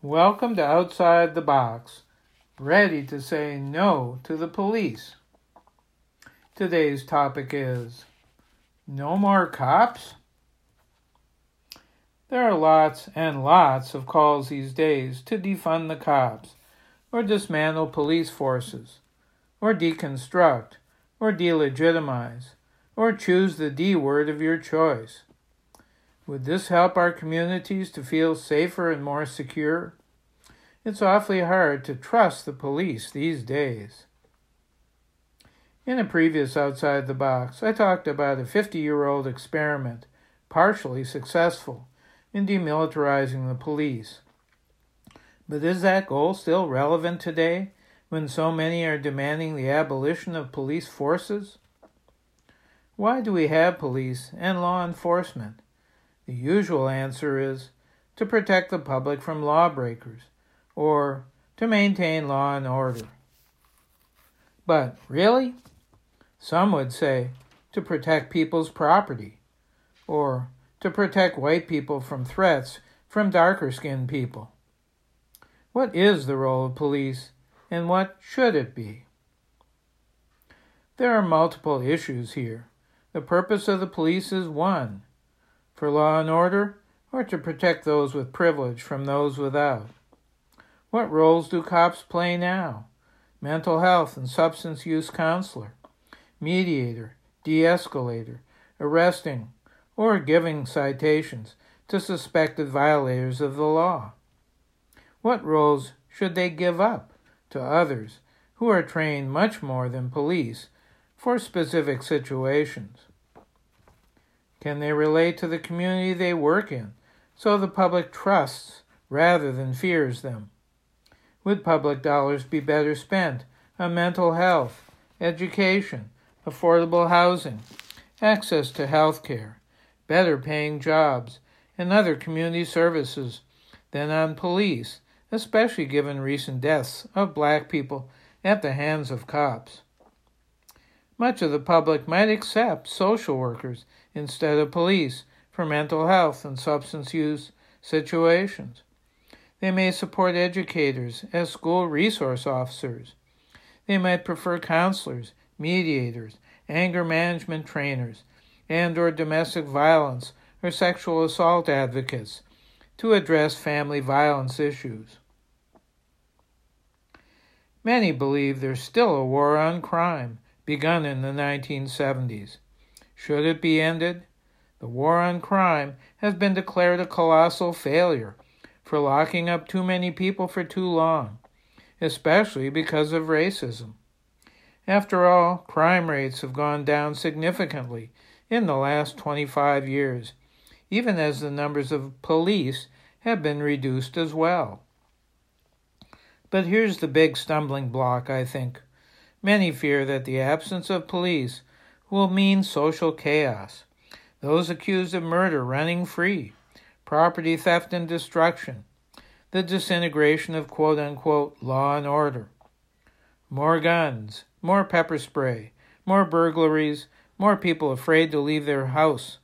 Welcome to Outside the Box, ready to say no to the police. Today's topic is No More Cops? There are lots and lots of calls these days to defund the cops, or dismantle police forces, or deconstruct, or delegitimize, or choose the D word of your choice. Would this help our communities to feel safer and more secure? It's awfully hard to trust the police these days. In a previous Outside the Box, I talked about a 50 year old experiment, partially successful, in demilitarizing the police. But is that goal still relevant today when so many are demanding the abolition of police forces? Why do we have police and law enforcement? The usual answer is to protect the public from lawbreakers or to maintain law and order. But really? Some would say to protect people's property or to protect white people from threats from darker skinned people. What is the role of police and what should it be? There are multiple issues here. The purpose of the police is one for law and order, or to protect those with privilege from those without? What roles do cops play now? Mental health and substance use counselor, mediator, de escalator, arresting, or giving citations to suspected violators of the law? What roles should they give up to others who are trained much more than police for specific situations? Can they relate to the community they work in so the public trusts rather than fears them? Would public dollars be better spent on mental health, education, affordable housing, access to health care, better paying jobs, and other community services than on police, especially given recent deaths of black people at the hands of cops? Much of the public might accept social workers instead of police for mental health and substance use situations. They may support educators as school resource officers. They might prefer counselors, mediators, anger management trainers, and or domestic violence or sexual assault advocates to address family violence issues. Many believe there's still a war on crime begun in the 1970s. Should it be ended? The war on crime has been declared a colossal failure for locking up too many people for too long, especially because of racism. After all, crime rates have gone down significantly in the last 25 years, even as the numbers of police have been reduced as well. But here's the big stumbling block, I think. Many fear that the absence of police will mean social chaos, those accused of murder running free, property theft and destruction, the disintegration of quote unquote law and order. More guns, more pepper spray, more burglaries, more people afraid to leave their house,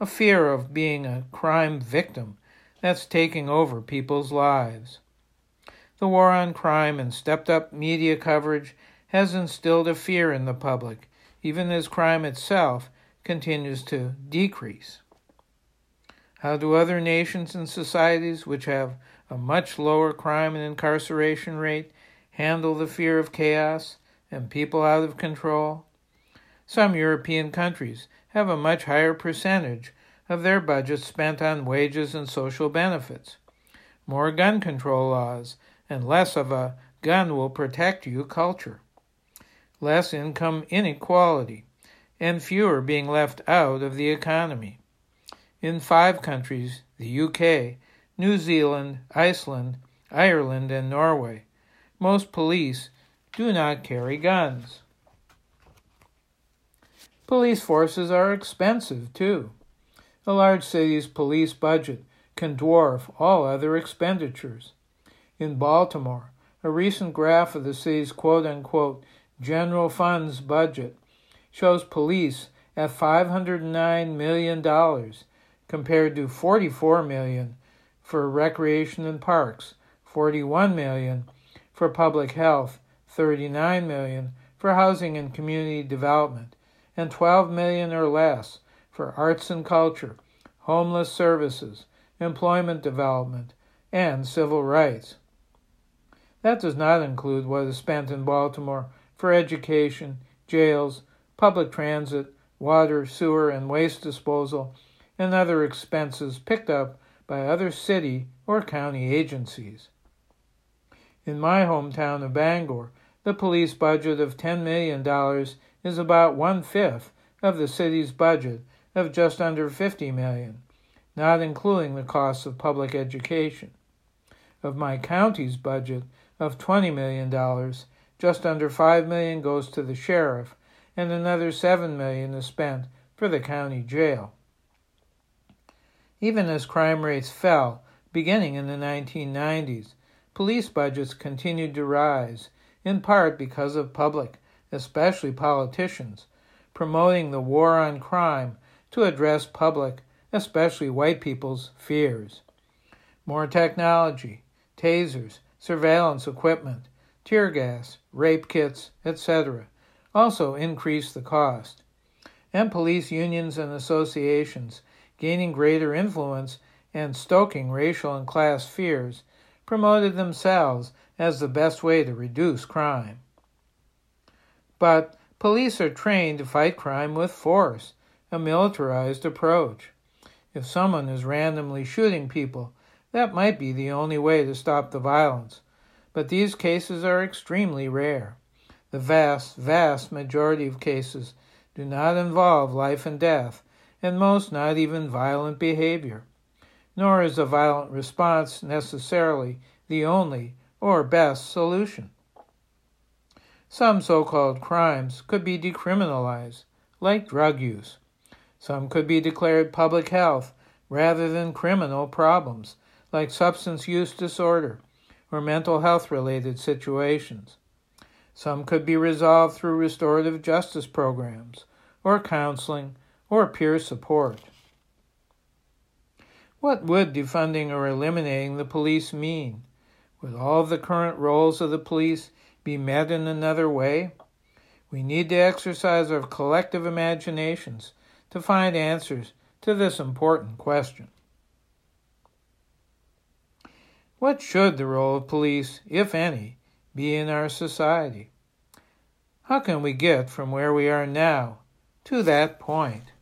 a fear of being a crime victim that's taking over people's lives. The war on crime and stepped up media coverage has instilled a fear in the public even as crime itself continues to decrease. How do other nations and societies, which have a much lower crime and incarceration rate, handle the fear of chaos and people out of control? Some European countries have a much higher percentage of their budgets spent on wages and social benefits, more gun control laws, and less of a gun will protect you culture less income inequality, and fewer being left out of the economy. In five countries the UK, New Zealand, Iceland, Ireland, and Norway most police do not carry guns. Police forces are expensive, too. A large city's police budget can dwarf all other expenditures. In Baltimore, a recent graph of the city's quote unquote general funds budget shows police at $509 million compared to 44 million for recreation and parks, 41 million for public health, 39 million for housing and community development, and 12 million or less for arts and culture, homeless services, employment development, and civil rights. That does not include what is spent in Baltimore for education, jails, public transit, water, sewer, and waste disposal, and other expenses picked up by other city or county agencies. In my hometown of Bangor, the police budget of $10 million is about one fifth of the city's budget of just under 50 million, not including the costs of public education. Of my county's budget of $20 million, just under 5 million goes to the sheriff, and another 7 million is spent for the county jail. Even as crime rates fell, beginning in the 1990s, police budgets continued to rise, in part because of public, especially politicians, promoting the war on crime to address public, especially white people's, fears. More technology, tasers, surveillance equipment, tear gas, rape kits, etc., also increase the cost. And police unions and associations, gaining greater influence and stoking racial and class fears, promoted themselves as the best way to reduce crime. But police are trained to fight crime with force, a militarized approach. If someone is randomly shooting people, that might be the only way to stop the violence. But these cases are extremely rare. The vast, vast majority of cases do not involve life and death, and most not even violent behavior nor is a violent response necessarily the only or best solution. Some so called crimes could be decriminalized, like drug use. Some could be declared public health rather than criminal problems, like substance use disorder or mental health related situations. Some could be resolved through restorative justice programs, or counseling, or peer support. What would defunding or eliminating the police mean? Would all the current roles of the police be met in another way? We need to exercise our collective imaginations to find answers to this important question. What should the role of police, if any, be in our society? How can we get from where we are now to that point?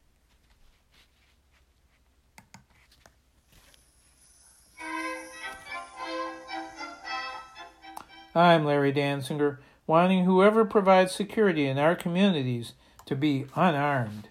I'm Larry Dansinger, wanting whoever provides security in our communities to be unarmed.